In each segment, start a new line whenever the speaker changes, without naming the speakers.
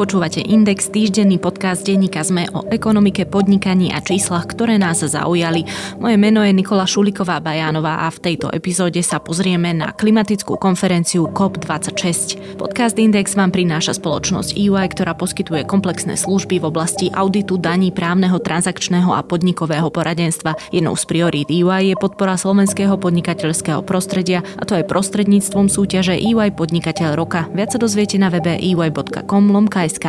Počúvate Index, týždenný podcast denníka ZME o ekonomike, podnikaní a číslach, ktoré nás zaujali. Moje meno je Nikola Šuliková Bajánová a v tejto epizóde sa pozrieme na klimatickú konferenciu COP26. Podcast Index vám prináša spoločnosť EY, ktorá poskytuje komplexné služby v oblasti auditu, daní, právneho, transakčného a podnikového poradenstva. Jednou z priorít EY je podpora slovenského podnikateľského prostredia a to aj prostredníctvom súťaže EY Podnikateľ roka. Viac sa dozviete na webe ey.com KSK.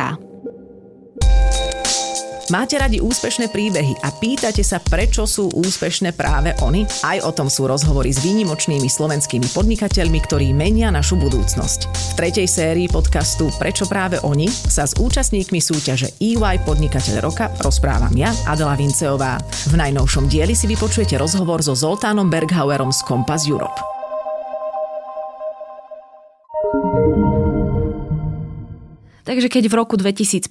Máte radi úspešné príbehy a pýtate sa, prečo sú úspešné práve oni? Aj o tom sú rozhovory s výnimočnými slovenskými podnikateľmi, ktorí menia našu budúcnosť. V tretej sérii podcastu Prečo práve oni sa s účastníkmi súťaže EY Podnikateľ roka rozprávam ja, Adela Vinceová. V najnovšom dieli si vypočujete rozhovor so Zoltánom Berghauerom z Compass Europe.
Takže keď v roku 2015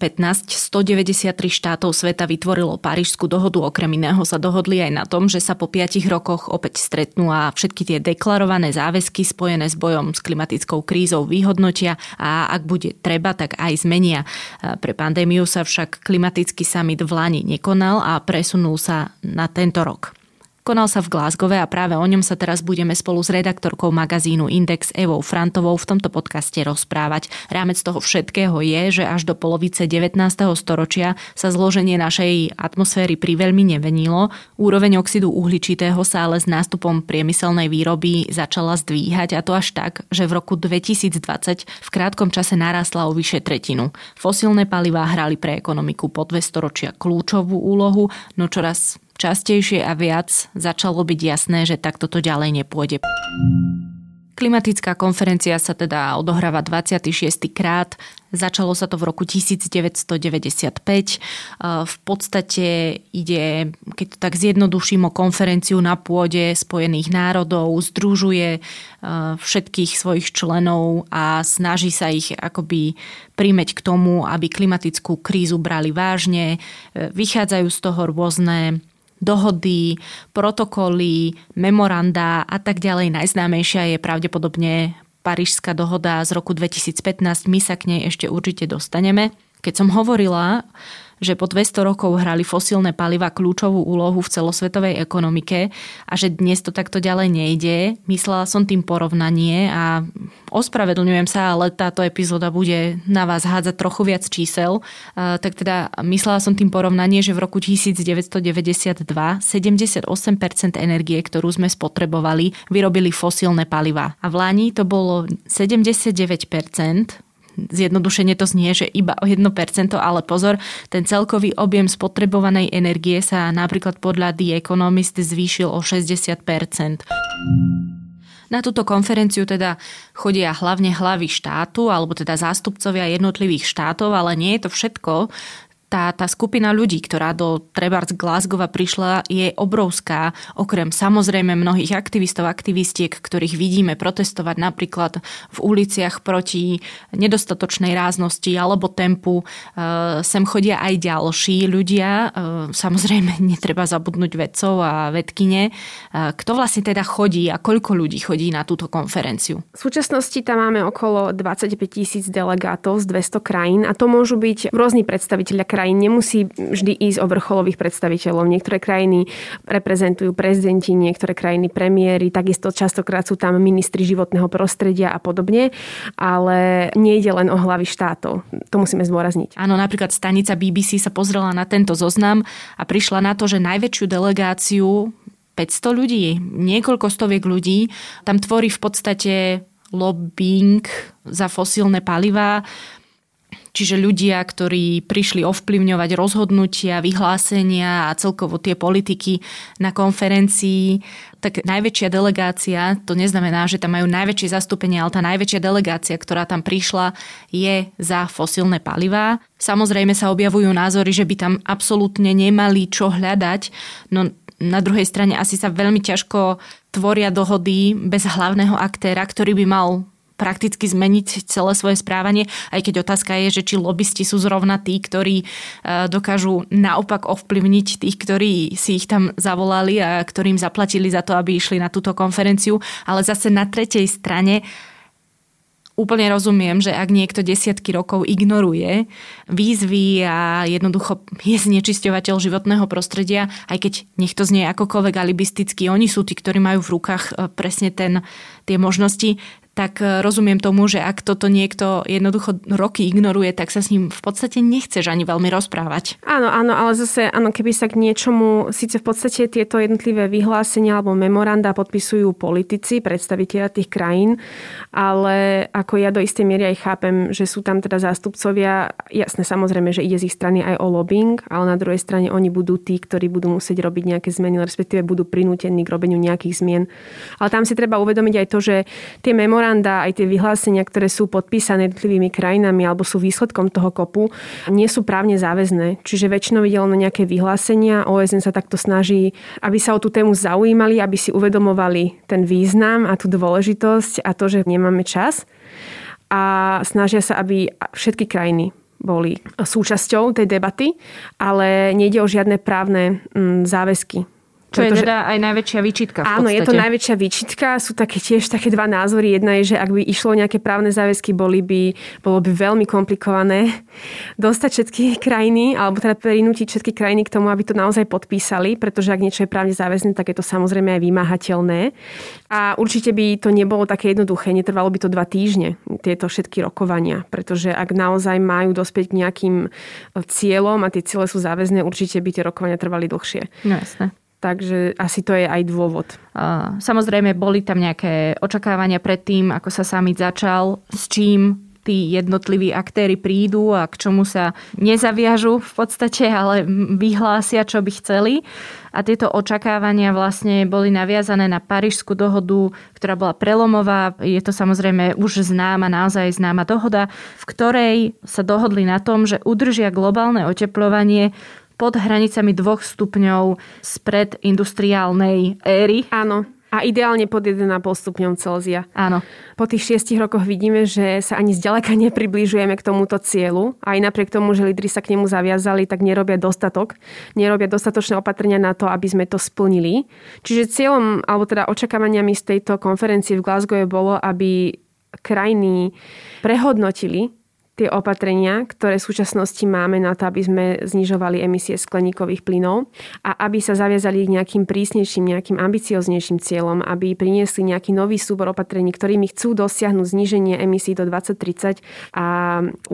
193 štátov sveta vytvorilo Parížskú dohodu, okrem iného sa dohodli aj na tom, že sa po 5 rokoch opäť stretnú a všetky tie deklarované záväzky spojené s bojom s klimatickou krízou vyhodnotia a ak bude treba, tak aj zmenia. Pre pandémiu sa však klimatický summit v Lani nekonal a presunul sa na tento rok. Konal sa v Glasgowe a práve o ňom sa teraz budeme spolu s redaktorkou magazínu Index Evou Frantovou v tomto podcaste rozprávať. Rámec toho všetkého je, že až do polovice 19. storočia sa zloženie našej atmosféry priveľmi nevenilo. Úroveň oxidu uhličitého sa ale s nástupom priemyselnej výroby začala zdvíhať a to až tak, že v roku 2020 v krátkom čase narastla o vyše tretinu. Fosílne palivá hrali pre ekonomiku po dve storočia kľúčovú úlohu, no čoraz častejšie a viac začalo byť jasné, že takto to ďalej nepôjde. Klimatická konferencia sa teda odohráva 26. krát. Začalo sa to v roku 1995. V podstate ide, keď to tak zjednoduším, o konferenciu na pôde Spojených národov, združuje všetkých svojich členov a snaží sa ich akoby prímeť k tomu, aby klimatickú krízu brali vážne. Vychádzajú z toho rôzne dohody, protokoly, memoranda a tak ďalej. Najznámejšia je pravdepodobne Parížská dohoda z roku 2015. My sa k nej ešte určite dostaneme. Keď som hovorila že po 200 rokov hrali fosílne paliva kľúčovú úlohu v celosvetovej ekonomike a že dnes to takto ďalej nejde. Myslela som tým porovnanie a ospravedlňujem sa, ale táto epizóda bude na vás hádzať trochu viac čísel. Tak teda myslela som tým porovnanie, že v roku 1992 78% energie, ktorú sme spotrebovali, vyrobili fosílne paliva. A v Lani to bolo 79%, zjednodušene to znie, že iba o 1%, ale pozor, ten celkový objem spotrebovanej energie sa napríklad podľa The Economist zvýšil o 60%. Na túto konferenciu teda chodia hlavne hlavy štátu, alebo teda zástupcovia jednotlivých štátov, ale nie je to všetko tá, tá skupina ľudí, ktorá do Trebars Glasgowa prišla, je obrovská. Okrem samozrejme mnohých aktivistov, aktivistiek, ktorých vidíme protestovať napríklad v uliciach proti nedostatočnej ráznosti alebo tempu. E, sem chodia aj ďalší ľudia. E, samozrejme, netreba zabudnúť vedcov a vedkine. E, kto vlastne teda chodí a koľko ľudí chodí na túto konferenciu?
V súčasnosti tam máme okolo 25 tisíc delegátov z 200 krajín a to môžu byť rôzni predstaviteľia krajín krajín nemusí vždy ísť o vrcholových predstaviteľov. Niektoré krajiny reprezentujú prezidenti, niektoré krajiny premiéry, takisto častokrát sú tam ministri životného prostredia a podobne, ale nejde len o hlavy štátov. To musíme zdôrazniť.
Áno, napríklad stanica BBC sa pozrela na tento zoznam a prišla na to, že najväčšiu delegáciu 500 ľudí, niekoľko stoviek ľudí, tam tvorí v podstate lobbying za fosílne palivá, Čiže ľudia, ktorí prišli ovplyvňovať rozhodnutia, vyhlásenia a celkovo tie politiky na konferencii, tak najväčšia delegácia, to neznamená, že tam majú najväčšie zastúpenie, ale tá najväčšia delegácia, ktorá tam prišla, je za fosílne palivá. Samozrejme sa objavujú názory, že by tam absolútne nemali čo hľadať, no na druhej strane asi sa veľmi ťažko tvoria dohody bez hlavného aktéra, ktorý by mal prakticky zmeniť celé svoje správanie, aj keď otázka je, že či lobbysti sú zrovna tí, ktorí e, dokážu naopak ovplyvniť tých, ktorí si ich tam zavolali a ktorým zaplatili za to, aby išli na túto konferenciu. Ale zase na tretej strane úplne rozumiem, že ak niekto desiatky rokov ignoruje výzvy a jednoducho je znečisťovateľ životného prostredia, aj keď nech to znie akokoľvek alibisticky, oni sú tí, ktorí majú v rukách e, presne ten, tie možnosti, tak e, rozumiem tomu, že ak toto niekto jednoducho roky ignoruje, tak sa s ním v podstate nechceš ani veľmi rozprávať.
Áno, áno, ale zase, áno, keby sa k niečomu, síce v podstate tieto jednotlivé vyhlásenia alebo memoranda podpisujú politici, predstaviteľa tých krajín, ale ako ja do istej miery aj chápem, že sú tam teda zástupcovia, jasné, samozrejme, že ide z ich strany aj o lobbying, ale na druhej strane oni budú tí, ktorí budú musieť robiť nejaké zmeny, respektíve budú prinútení k robeniu nejakých zmien. Ale tam si treba uvedomiť aj to, že tie memoranda memoranda, aj tie vyhlásenia, ktoré sú podpísané jednotlivými krajinami alebo sú výsledkom toho kopu, nie sú právne záväzné. Čiže väčšinou ide len nejaké vyhlásenia. OSN sa takto snaží, aby sa o tú tému zaujímali, aby si uvedomovali ten význam a tú dôležitosť a to, že nemáme čas. A snažia sa, aby všetky krajiny boli súčasťou tej debaty, ale nejde o žiadne právne mm, záväzky
čo je teda aj najväčšia výčitka
Áno, je to najväčšia výčitka. Sú také tiež také dva názory. Jedna je, že ak by išlo nejaké právne záväzky, boli by, bolo by veľmi komplikované dostať všetky krajiny, alebo teda prinútiť všetky krajiny k tomu, aby to naozaj podpísali, pretože ak niečo je právne záväzné, tak je to samozrejme aj vymáhateľné. A určite by to nebolo také jednoduché. Netrvalo by to dva týždne, tieto všetky rokovania, pretože ak naozaj majú dospieť k nejakým cieľom a tie ciele sú záväzné, určite by tie rokovania trvali dlhšie.
No jasné.
Takže asi to je aj dôvod.
Samozrejme, boli tam nejaké očakávania pred tým, ako sa summit začal, s čím tí jednotliví aktéry prídu a k čomu sa nezaviažu v podstate, ale vyhlásia, čo by chceli. A tieto očakávania vlastne boli naviazané na Parížskú dohodu, ktorá bola prelomová. Je to samozrejme už známa, naozaj známa dohoda, v ktorej sa dohodli na tom, že udržia globálne oteplovanie pod hranicami dvoch stupňov spred industriálnej éry.
Áno. A ideálne pod 1,5 stupňov Celzia.
Áno.
Po tých šiestich rokoch vidíme, že sa ani zďaleka nepribližujeme k tomuto cieľu. Aj napriek tomu, že lídry sa k nemu zaviazali, tak nerobia dostatok. Nerobia dostatočné opatrenia na to, aby sme to splnili. Čiže cieľom, alebo teda očakávaniami z tejto konferencie v Glasgow bolo, aby krajiny prehodnotili tie opatrenia, ktoré v súčasnosti máme na to, aby sme znižovali emisie skleníkových plynov a aby sa zaviazali k nejakým prísnejším, nejakým ambicioznejším cieľom, aby priniesli nejaký nový súbor opatrení, ktorými chcú dosiahnuť zníženie emisí do 2030 a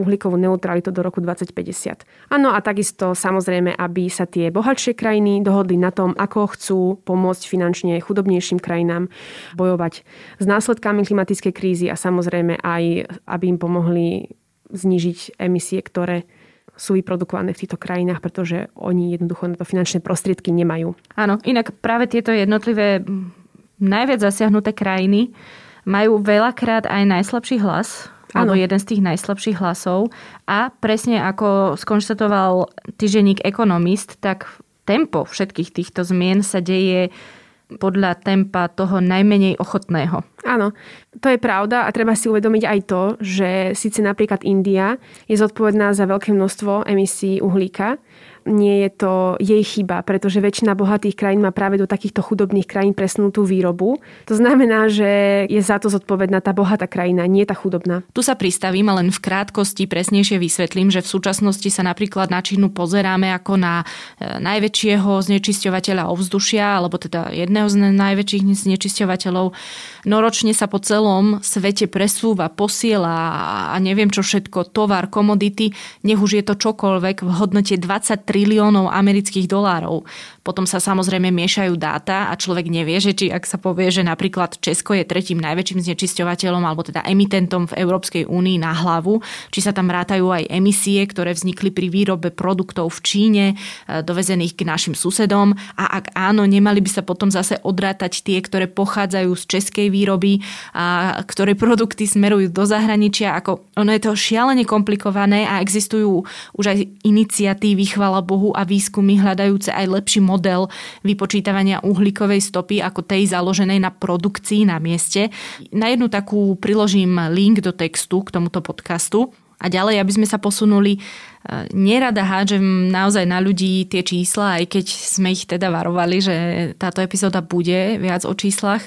uhlíkovú neutralitu do roku 2050. Áno a takisto samozrejme, aby sa tie bohatšie krajiny dohodli na tom, ako chcú pomôcť finančne chudobnejším krajinám bojovať s následkami klimatickej krízy a samozrejme aj, aby im pomohli znižiť emisie, ktoré sú vyprodukované v týchto krajinách, pretože oni jednoducho na to finančné prostriedky nemajú.
Áno, inak práve tieto jednotlivé najviac zasiahnuté krajiny majú veľakrát aj najslabší hlas, alebo jeden z tých najslabších hlasov. A presne ako skonštatoval týženík Economist, tak tempo všetkých týchto zmien sa deje podľa tempa toho najmenej ochotného.
Áno, to je pravda a treba si uvedomiť aj to, že síce napríklad India je zodpovedná za veľké množstvo emisí uhlíka, nie je to jej chyba, pretože väčšina bohatých krajín má práve do takýchto chudobných krajín presnutú výrobu. To znamená, že je za to zodpovedná tá bohatá krajina, nie tá chudobná.
Tu sa pristavím a len v krátkosti presnejšie vysvetlím, že v súčasnosti sa napríklad na Čínu pozeráme ako na e, najväčšieho znečisťovateľa ovzdušia, alebo teda jedného z najväčších znečisťovateľov. Noročne sa po celom svete presúva, posiela a neviem čo všetko, tovar, komodity, nech už je to čokoľvek v hodnote 23 triliónov amerických dolárov. Potom sa samozrejme miešajú dáta a človek nevie, že či ak sa povie, že napríklad Česko je tretím najväčším znečisťovateľom alebo teda emitentom v Európskej únii na hlavu, či sa tam rátajú aj emisie, ktoré vznikli pri výrobe produktov v Číne, e, dovezených k našim susedom a ak áno, nemali by sa potom zase odrátať tie, ktoré pochádzajú z českej výroby a ktoré produkty smerujú do zahraničia. Ako, ono je to šialene komplikované a existujú už aj iniciatívy, chvala Bohu, a výskumy hľadajúce aj lepší model vypočítavania uhlíkovej stopy ako tej založenej na produkcii na mieste. Na jednu takú priložím link do textu k tomuto podcastu. A ďalej, aby sme sa posunuli, e, nerada hádžem naozaj na ľudí tie čísla, aj keď sme ich teda varovali, že táto epizóda bude viac o číslach.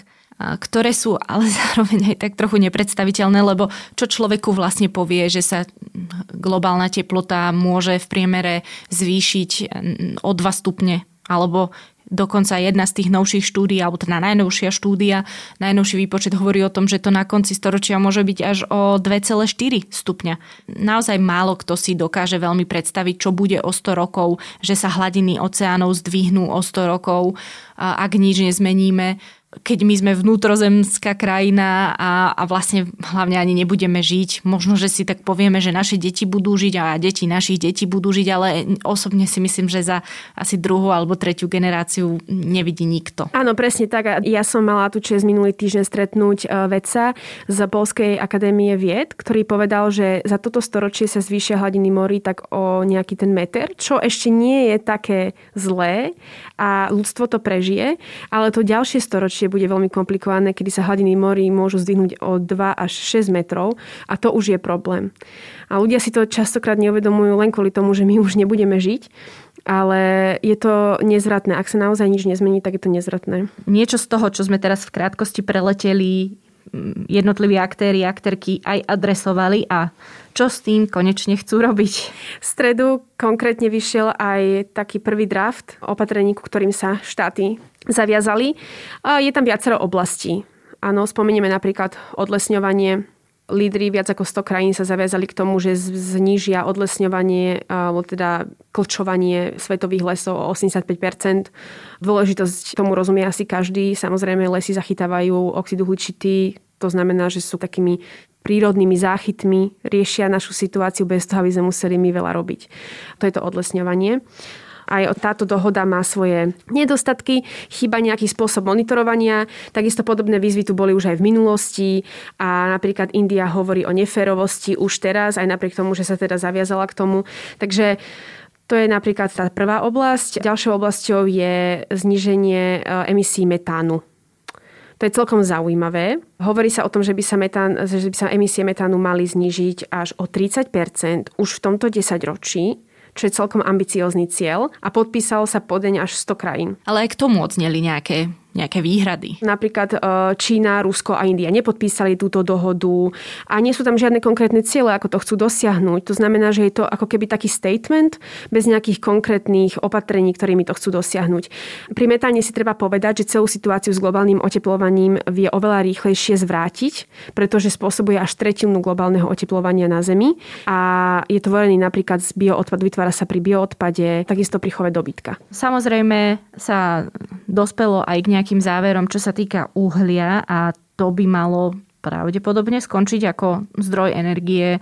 Ktoré sú ale zároveň aj tak trochu nepredstaviteľné, lebo čo človeku vlastne povie, že sa globálna teplota môže v priemere zvýšiť o 2 stupne alebo Dokonca jedna z tých novších štúdí, alebo teda najnovšia štúdia, najnovší výpočet hovorí o tom, že to na konci storočia môže byť až o 2,4 stupňa. Naozaj málo kto si dokáže veľmi predstaviť, čo bude o 100 rokov, že sa hladiny oceánov zdvihnú o 100 rokov, ak nič nezmeníme keď my sme vnútrozemská krajina a, a vlastne hlavne ani nebudeme žiť. Možno, že si tak povieme, že naše deti budú žiť a deti našich detí budú žiť, ale osobne si myslím, že za asi druhú alebo tretiu generáciu nevidí nikto.
Áno, presne tak. Ja som mala tu čest minulý týždeň stretnúť e, vedca z Polskej akadémie vied, ktorý povedal, že za toto storočie sa zvýšia hladiny morí tak o nejaký ten meter, čo ešte nie je také zlé a ľudstvo to prežije, ale to ďalšie storočie ďalšie bude veľmi komplikované, kedy sa hladiny morí môžu zdvihnúť o 2 až 6 metrov a to už je problém. A ľudia si to častokrát neuvedomujú len kvôli tomu, že my už nebudeme žiť, ale je to nezvratné. Ak sa naozaj nič nezmení, tak je to nezvratné.
Niečo z toho, čo sme teraz v krátkosti preleteli, jednotliví aktéry, aktérky aj adresovali a čo s tým konečne chcú robiť.
V stredu konkrétne vyšiel aj taký prvý draft opatrení, ku ktorým sa štáty zaviazali. Je tam viacero oblastí. Áno, spomenieme napríklad odlesňovanie. Lídry viac ako 100 krajín sa zaviazali k tomu, že znížia odlesňovanie, alebo teda klčovanie svetových lesov o 85 Dôležitosť tomu rozumie asi každý. Samozrejme, lesy zachytávajú oxid uhličitý, to znamená, že sú takými prírodnými záchytmi, riešia našu situáciu bez toho, aby sme museli my veľa robiť. To je to odlesňovanie aj táto dohoda má svoje nedostatky, chyba nejaký spôsob monitorovania, takisto podobné výzvy tu boli už aj v minulosti a napríklad India hovorí o neférovosti už teraz, aj napriek tomu, že sa teda zaviazala k tomu. Takže to je napríklad tá prvá oblasť. Ďalšou oblasťou je zníženie e, emisí metánu. To je celkom zaujímavé. Hovorí sa o tom, že by sa, metán, že by sa emisie metánu mali znížiť až o 30% už v tomto desaťročí čo je celkom ambiciózny cieľ a podpísalo sa podeň až 100 krajín.
Ale aj k tomu odzneli nejaké nejaké výhrady.
Napríklad e, Čína, Rusko a India nepodpísali túto dohodu a nie sú tam žiadne konkrétne ciele, ako to chcú dosiahnuť. To znamená, že je to ako keby taký statement bez nejakých konkrétnych opatrení, ktorými to chcú dosiahnuť. Pri metáne si treba povedať, že celú situáciu s globálnym oteplovaním vie oveľa rýchlejšie zvrátiť, pretože spôsobuje až tretinu globálneho oteplovania na Zemi a je tvorený napríklad z bioodpadu, vytvára sa pri bioodpade, takisto pri chove dobytka.
Samozrejme sa dospelo aj k nejakým nejakým záverom, čo sa týka uhlia a to by malo pravdepodobne skončiť ako zdroj energie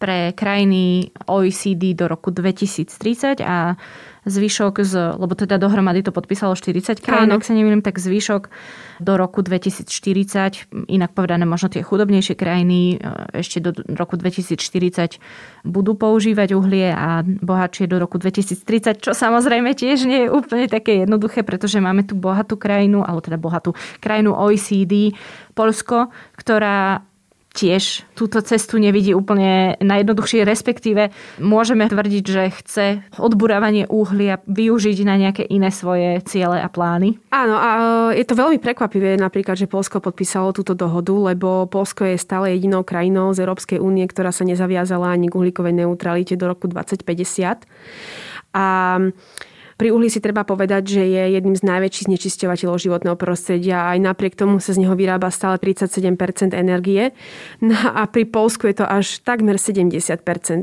pre krajiny OECD do roku 2030 a zvyšok z, lebo teda dohromady to podpísalo 40 krajín, ak sa nemýlim, tak zvyšok do roku 2040, inak povedané možno tie chudobnejšie krajiny e, ešte do roku 2040 budú používať uhlie a bohatšie do roku 2030, čo samozrejme tiež nie je úplne také jednoduché, pretože máme tu bohatú krajinu, alebo teda bohatú krajinu OECD, Polsko, ktorá tiež túto cestu nevidí úplne najjednoduchšie, respektíve môžeme tvrdiť, že chce odburávanie uhlia využiť na nejaké iné svoje ciele a plány.
Áno, a e, je to veľmi prekvapivé napríklad, že Polsko podpísalo túto dohodu, lebo Polsko je stále jedinou krajinou z Európskej únie, ktorá sa nezaviazala ani k uhlíkovej neutralite do roku 2050. A pri uhli si treba povedať, že je jedným z najväčších znečisťovateľov životného prostredia a aj napriek tomu sa z neho vyrába stále 37% energie. No a pri Polsku je to až takmer 70%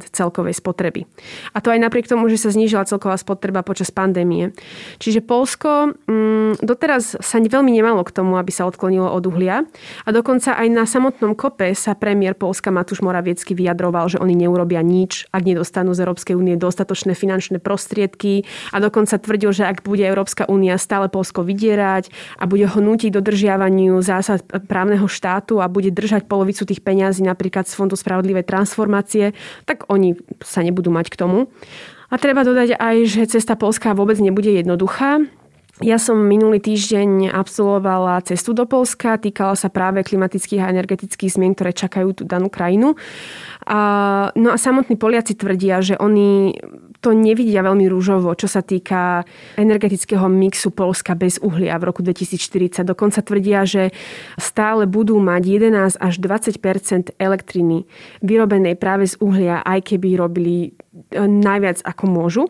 celkovej spotreby. A to aj napriek tomu, že sa znížila celková spotreba počas pandémie. Čiže Polsko mm, doteraz sa veľmi nemalo k tomu, aby sa odklonilo od uhlia. A dokonca aj na samotnom kope sa premiér Polska Matúš Moraviecky vyjadroval, že oni neurobia nič, ak nedostanú z Európskej únie dostatočné finančné prostriedky a dokonca dokonca tvrdil, že ak bude Európska únia stále Polsko vydierať a bude ho nútiť dodržiavaniu zásad právneho štátu a bude držať polovicu tých peňazí napríklad z Fondu spravodlivej transformácie, tak oni sa nebudú mať k tomu. A treba dodať aj, že cesta Polska vôbec nebude jednoduchá. Ja som minulý týždeň absolvovala cestu do Polska, týkala sa práve klimatických a energetických zmien, ktoré čakajú tú danú krajinu. No a samotní Poliaci tvrdia, že oni to nevidia veľmi rúžovo, čo sa týka energetického mixu Polska bez uhlia v roku 2040. Dokonca tvrdia, že stále budú mať 11 až 20% elektriny vyrobenej práve z uhlia, aj keby robili e, najviac ako môžu.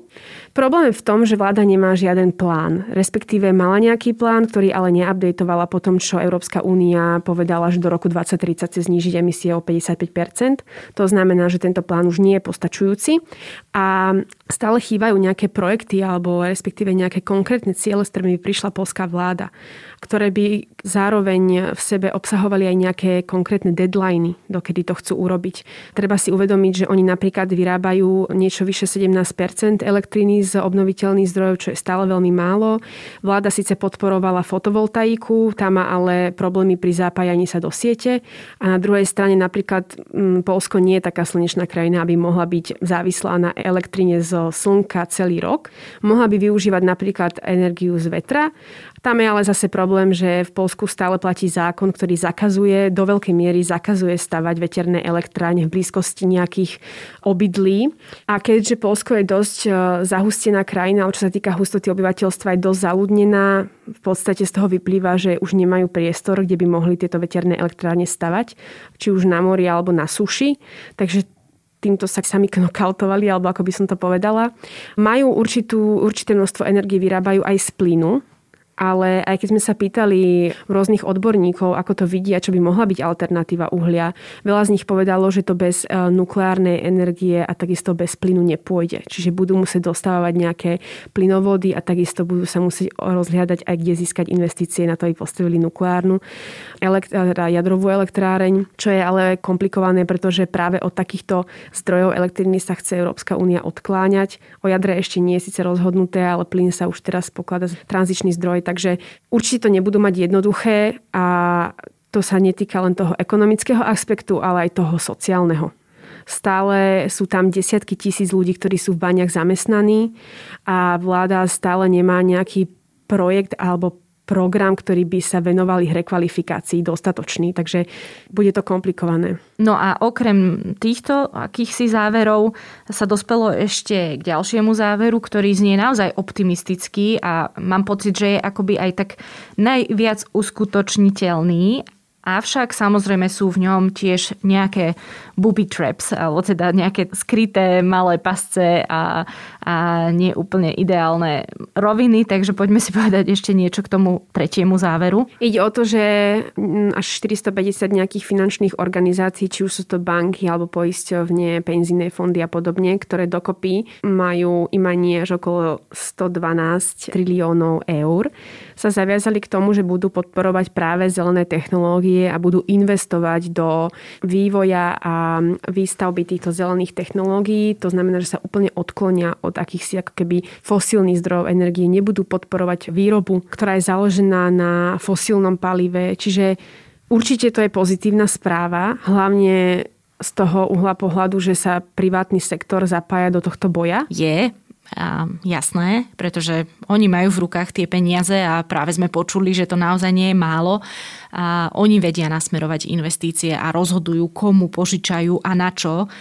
Problém je v tom, že vláda nemá žiaden plán, respektíve mala nejaký plán, ktorý ale neupdateovala po tom, čo Európska únia povedala, že do roku 2030 chce znížiť emisie o 55 To znamená, že tento plán už nie je postačujúci. A stále chýbajú nejaké projekty alebo respektíve nejaké konkrétne ciele, s ktorými prišla polská vláda ktoré by zároveň v sebe obsahovali aj nejaké konkrétne deadliny, dokedy to chcú urobiť. Treba si uvedomiť, že oni napríklad vyrábajú niečo vyše 17% elektriny z obnoviteľných zdrojov, čo je stále veľmi málo. Vláda síce podporovala fotovoltaiku, tá má ale problémy pri zapájaní sa do siete a na druhej strane napríklad mm, Polsko nie je taká slnečná krajina, aby mohla byť závislá na elektrine slnka celý rok. Mohla by využívať napríklad energiu z vetra tam je ale zase problém, že v Polsku stále platí zákon, ktorý zakazuje, do veľkej miery zakazuje stavať veterné elektráne v blízkosti nejakých obydlí. A keďže Polsko je dosť e, zahustená krajina, ale čo sa týka hustoty obyvateľstva, je dosť zaludnená, v podstate z toho vyplýva, že už nemajú priestor, kde by mohli tieto veterné elektrárne stavať, či už na mori alebo na suši. Takže týmto sa sami knokautovali, alebo ako by som to povedala. Majú určitú, určité množstvo energie, vyrábajú aj z plynu, ale aj keď sme sa pýtali rôznych odborníkov, ako to vidia, čo by mohla byť alternatíva uhlia, veľa z nich povedalo, že to bez e, nukleárnej energie a takisto bez plynu nepôjde. Čiže budú musieť dostávať nejaké plynovody a takisto budú sa musieť rozhľadať aj kde získať investície na to, aby postavili nukleárnu elekt- teda jadrovú elektráreň, čo je ale komplikované, pretože práve od takýchto zdrojov elektriny sa chce Európska únia odkláňať. O jadre ešte nie je síce rozhodnuté, ale plyn sa už teraz pokladá tranzičný zdroj, Takže určite to nebudú mať jednoduché a to sa netýka len toho ekonomického aspektu, ale aj toho sociálneho. Stále sú tam desiatky tisíc ľudí, ktorí sú v baňach zamestnaní a vláda stále nemá nejaký projekt alebo program, ktorý by sa venovali rekvalifikácii dostatočný, takže bude to komplikované.
No a okrem týchto akýchsi záverov sa dospelo ešte k ďalšiemu záveru, ktorý znie naozaj optimistický a mám pocit, že je akoby aj tak najviac uskutočniteľný Avšak samozrejme sú v ňom tiež nejaké booby traps, alebo teda nejaké skryté malé pasce a, a nie úplne ideálne roviny, takže poďme si povedať ešte niečo k tomu tretiemu záveru.
Ide o to, že mm, až 450 nejakých finančných organizácií, či už sú to banky alebo poisťovne, penzíne fondy a podobne, ktoré dokopy majú imanie až okolo 112 triliónov eur, sa zaviazali k tomu, že budú podporovať práve zelené technológie a budú investovať do vývoja a výstavby týchto zelených technológií. To znamená, že sa úplne odklonia od akýchsi ako keby fosílnych zdrojov energie. Nebudú podporovať výrobu, ktorá je založená na fosílnom palive. Čiže určite to je pozitívna správa, hlavne z toho uhla pohľadu, že sa privátny sektor zapája do tohto boja?
Je, a jasné, pretože oni majú v rukách tie peniaze a práve sme počuli, že to naozaj nie je málo. A oni vedia nasmerovať investície a rozhodujú, komu požičajú a na čo.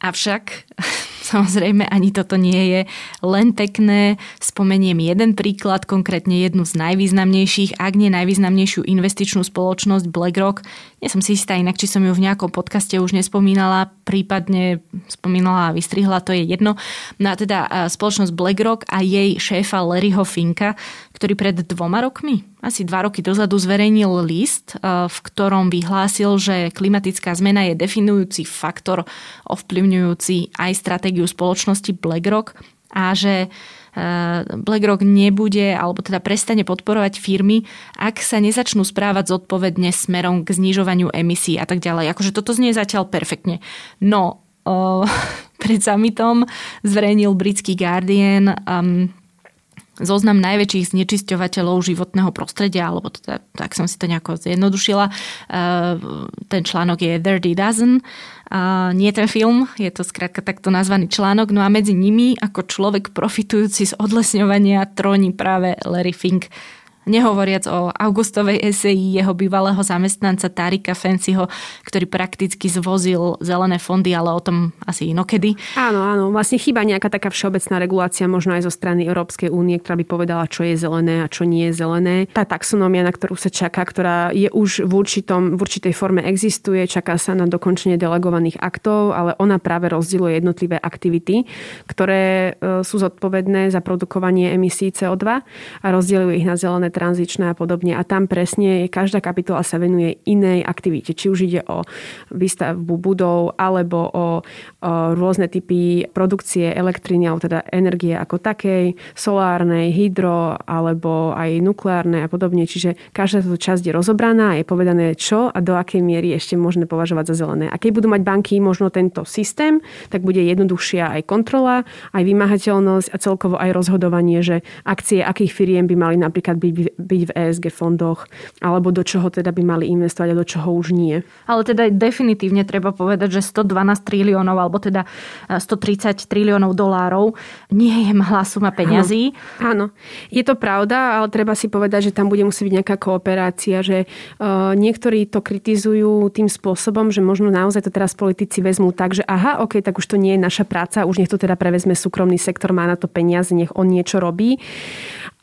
Avšak samozrejme ani toto nie je len pekné. Spomeniem jeden príklad, konkrétne jednu z najvýznamnejších, ak nie najvýznamnejšiu investičnú spoločnosť BlackRock, nie som si istá inak, či som ju v nejakom podcaste už nespomínala, prípadne spomínala a vystrihla, to je jedno. No a teda spoločnosť BlackRock a jej šéfa Larryho Finka, ktorý pred dvoma rokmi, asi dva roky dozadu zverejnil list, v ktorom vyhlásil, že klimatická zmena je definujúci faktor ovplyvňujúci aj stratégiu spoločnosti BlackRock a že BlackRock nebude, alebo teda prestane podporovať firmy, ak sa nezačnú správať zodpovedne smerom k znižovaniu emisí a tak ďalej. Akože toto znie zatiaľ perfektne. No, uh, pred summitom zverejnil britský Guardian um, zoznam najväčších znečisťovateľov životného prostredia, alebo teda, tak som si to nejako zjednodušila. Ten článok je Dirty Dozen. Nie ten film, je to skrátka takto nazvaný článok. No a medzi nimi, ako človek profitujúci z odlesňovania, tróni práve Larry Fink. Nehovoriac o augustovej eseji jeho bývalého zamestnanca Tarika Fancyho, ktorý prakticky zvozil zelené fondy, ale o tom asi inokedy.
Áno, áno. Vlastne chýba nejaká taká všeobecná regulácia, možno aj zo strany Európskej únie, ktorá by povedala, čo je zelené a čo nie je zelené. Tá taxonómia, na ktorú sa čaká, ktorá je už v, určitom, v určitej forme existuje, čaká sa na dokončenie delegovaných aktov, ale ona práve rozdieluje jednotlivé aktivity, ktoré e, sú zodpovedné za produkovanie emisí CO2 a rozdeľuje ich na zelené tranzičné a podobne. A tam presne každá kapitola sa venuje inej aktivite. Či už ide o výstavbu budov alebo o, rôzne typy produkcie elektriny alebo teda energie ako takej, solárnej, hydro alebo aj nukleárnej a podobne. Čiže každá táto časť je rozobraná je povedané, čo a do akej miery ešte môžeme považovať za zelené. A keď budú mať banky možno tento systém, tak bude jednoduchšia aj kontrola, aj vymahateľnosť a celkovo aj rozhodovanie, že akcie akých firiem by mali napríklad byť byť v ESG fondoch, alebo do čoho teda by mali investovať a do čoho už nie.
Ale teda definitívne treba povedať, že 112 triliónov, alebo teda 130 e, triliónov dolárov nie je malá suma peňazí.
Áno, áno. je to pravda, ale treba si povedať, že tam bude musieť byť nejaká kooperácia, že uh, niektorí to kritizujú tým spôsobom, že možno naozaj to teraz politici vezmú tak, že aha, ok, tak už to nie je naša práca, už nech to teda prevezme súkromný sektor, má na to peniaze, nech on niečo robí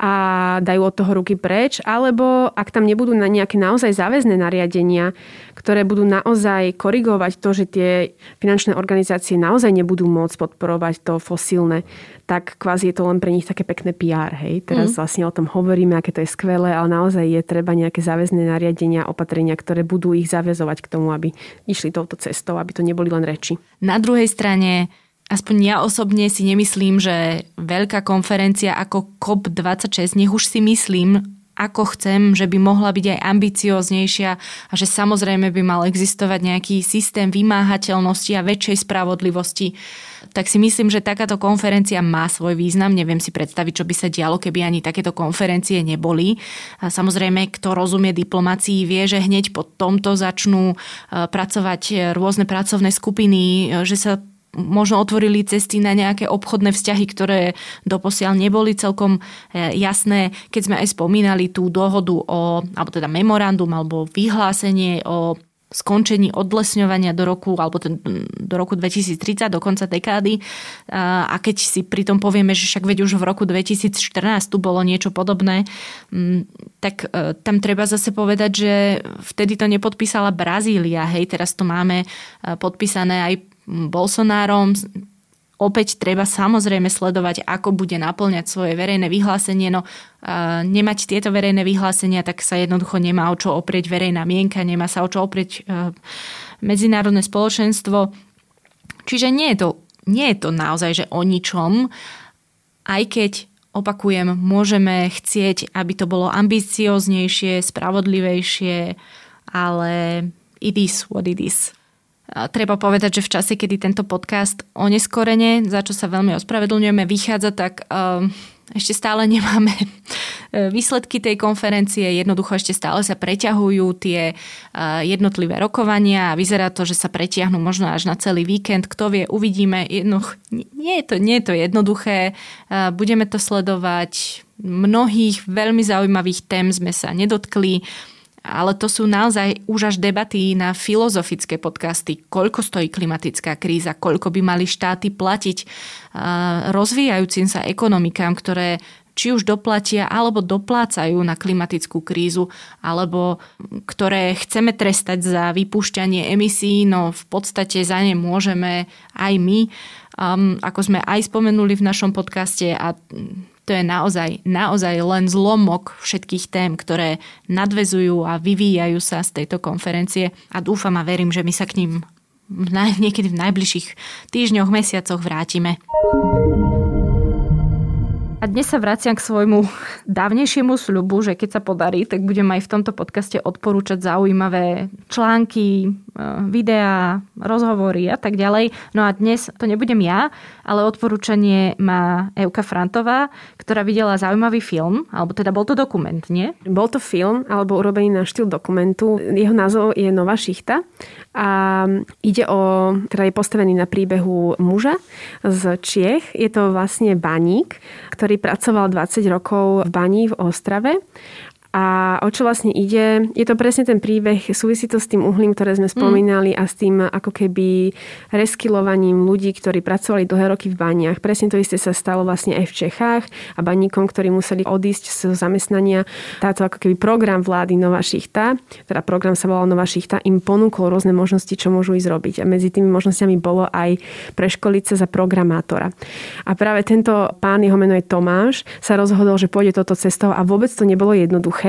a dajú od toho ruky preč, alebo ak tam nebudú na nejaké naozaj záväzné nariadenia, ktoré budú naozaj korigovať to, že tie finančné organizácie naozaj nebudú môcť podporovať to fosílne, tak kvázi je to len pre nich také pekné PR. Hej? Teraz mm. vlastne o tom hovoríme, aké to je skvelé, ale naozaj je treba nejaké záväzné nariadenia, opatrenia, ktoré budú ich zavezovať k tomu, aby išli touto cestou, aby to neboli len reči.
Na druhej strane aspoň ja osobne si nemyslím, že veľká konferencia ako COP26, nech už si myslím, ako chcem, že by mohla byť aj ambicioznejšia a že samozrejme by mal existovať nejaký systém vymáhateľnosti a väčšej spravodlivosti, tak si myslím, že takáto konferencia má svoj význam. Neviem si predstaviť, čo by sa dialo, keby ani takéto konferencie neboli. A samozrejme, kto rozumie diplomácii, vie, že hneď po tomto začnú e, pracovať rôzne pracovné skupiny, e, že sa možno otvorili cesty na nejaké obchodné vzťahy, ktoré doposiaľ neboli celkom e, jasné. Keď sme aj spomínali tú dohodu o, alebo teda memorandum alebo vyhlásenie o skončení odlesňovania do roku, alebo ten, do roku 2030, do konca dekády. A keď si pritom povieme, že však veď už v roku 2014 tu bolo niečo podobné, tak e, tam treba zase povedať, že vtedy to nepodpísala Brazília. Hej, teraz to máme e, podpísané aj Bolsonárom. Opäť treba samozrejme sledovať, ako bude naplňať svoje verejné vyhlásenie. No nemať tieto verejné vyhlásenia, tak sa jednoducho nemá o čo oprieť verejná mienka, nemá sa o čo oprieť e, medzinárodné spoločenstvo. Čiže nie je to, nie je to naozaj, že o ničom, aj keď opakujem, môžeme chcieť, aby to bolo ambicioznejšie, spravodlivejšie, ale it is what it is. Treba povedať, že v čase, kedy tento podcast oneskorene, za čo sa veľmi ospravedlňujeme, vychádza, tak uh, ešte stále nemáme e, výsledky tej konferencie. Jednoducho ešte stále sa preťahujú tie uh, jednotlivé rokovania a vyzerá to, že sa pretiahnu možno až na celý víkend. Kto vie, uvidíme. Jednoduch, nie, je to, nie je to jednoduché. Uh, budeme to sledovať. Mnohých veľmi zaujímavých tém sme sa nedotkli ale to sú naozaj už až debaty na filozofické podcasty. Koľko stojí klimatická kríza, koľko by mali štáty platiť rozvíjajúcim sa ekonomikám, ktoré či už doplatia alebo doplácajú na klimatickú krízu, alebo ktoré chceme trestať za vypúšťanie emisí, no v podstate za ne môžeme aj my, um, ako sme aj spomenuli v našom podcaste a to je naozaj, naozaj len zlomok všetkých tém, ktoré nadvezujú a vyvíjajú sa z tejto konferencie a dúfam a verím, že my sa k ním niekedy v najbližších týždňoch, mesiacoch vrátime. A dnes sa vraciam k svojmu dávnejšiemu sľubu, že keď sa podarí, tak budem aj v tomto podcaste odporúčať zaujímavé články, e, videá, rozhovory a tak ďalej. No a dnes to nebudem ja, ale odporúčanie má Euka Frantová, ktorá videla zaujímavý film, alebo teda bol to dokument, nie?
Bol to film, alebo urobený na štýl dokumentu. Jeho názov je Nová šichta a ide o, teda je postavený na príbehu muža z Čiech. Je to vlastne baník, ktorý pracoval 20 rokov v bani v Ostrave A o čo vlastne ide? Je to presne ten príbeh, súvisí to s tým uhlím, ktoré sme mm. spomínali mm. a s tým ako keby reskilovaním ľudí, ktorí pracovali dlhé roky v baniach. Presne to isté sa stalo vlastne aj v Čechách a baníkom, ktorí museli odísť z zamestnania. Táto ako keby program vlády Nová šichta, teda program sa volal Nová šichta, im ponúkol rôzne možnosti, čo môžu ísť robiť. A medzi tými možnosťami bolo aj preškoliť sa za programátora. A práve tento pán, jeho meno je Tomáš, sa rozhodol, že pôjde toto cestou a vôbec to nebolo jednoduché.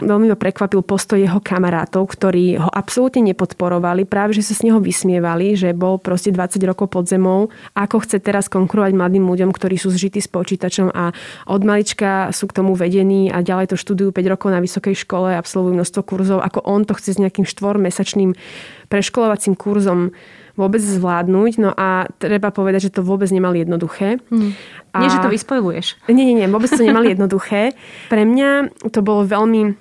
Veľmi ma prekvapil postoj jeho kamarátov, ktorí ho absolútne nepodporovali, práve že sa z neho vysmievali, že bol proste 20 rokov pod zemou, ako chce teraz konkurovať mladým ľuďom, ktorí sú zžití s počítačom a od malička sú k tomu vedení a ďalej to študujú 5 rokov na vysokej škole, absolvujú množstvo kurzov, ako on to chce s nejakým štvormesačným preškolovacím kurzom vôbec zvládnuť. No a treba povedať, že to vôbec nemali jednoduché. Hmm.
A... Nie, že to vyspojuješ.
Nie, nie, nie, vôbec to nemali jednoduché. Pre mňa to bolo veľmi,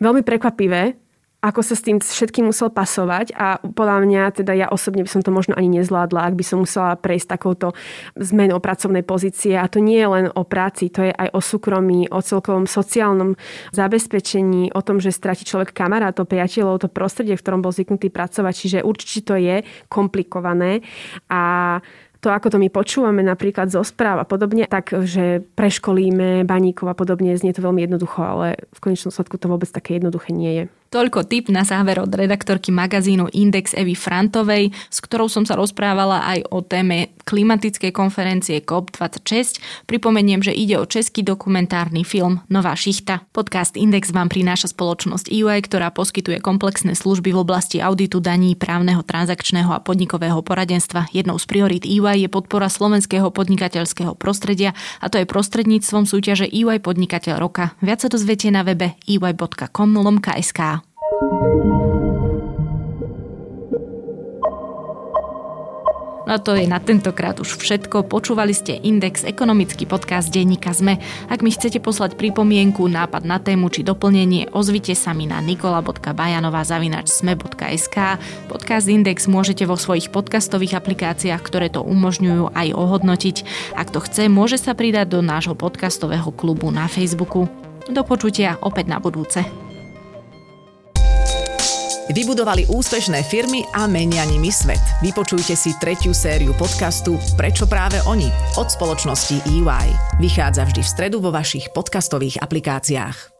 veľmi prekvapivé, ako sa s tým všetkým musel pasovať a podľa mňa, teda ja osobne by som to možno ani nezvládla, ak by som musela prejsť takouto zmenou pracovnej pozície. A to nie je len o práci, to je aj o súkromí, o celkovom sociálnom zabezpečení, o tom, že stratí človek kamarátov, priateľov, to prostredie, v ktorom bol zvyknutý pracovať, čiže určite to je komplikované. A to, ako to my počúvame napríklad zo správ a podobne, tak, že preškolíme baníkov a podobne, znie to veľmi jednoducho, ale v konečnom sledku to vôbec také jednoduché nie je.
Toľko tip na záver od redaktorky magazínu Index Evy Frantovej, s ktorou som sa rozprávala aj o téme klimatickej konferencie COP26. Pripomeniem, že ide o český dokumentárny film Nová šichta. Podcast Index vám prináša spoločnosť EY, ktorá poskytuje komplexné služby v oblasti auditu daní, právneho, transakčného a podnikového poradenstva. Jednou z priorit EY je podpora slovenského podnikateľského prostredia a to je prostredníctvom súťaže EY Podnikateľ roka. Viac sa dozviete na webe ey.com lomka. No to je na tentokrát už všetko. Počúvali ste Index, ekonomický podcast denníka ZME. Ak mi chcete poslať pripomienku, nápad na tému či doplnenie, ozvite sa mi na nikola.bajanová.sme.sk. Podcast Index môžete vo svojich podcastových aplikáciách, ktoré to umožňujú, aj ohodnotiť. Ak to chce, môže sa pridať do nášho podcastového klubu na Facebooku. Do počutia opäť na budúce.
Vybudovali úspešné firmy a menia nimi svet. Vypočujte si tretiu sériu podcastu Prečo práve oni od spoločnosti EY. Vychádza vždy v stredu vo vašich podcastových aplikáciách.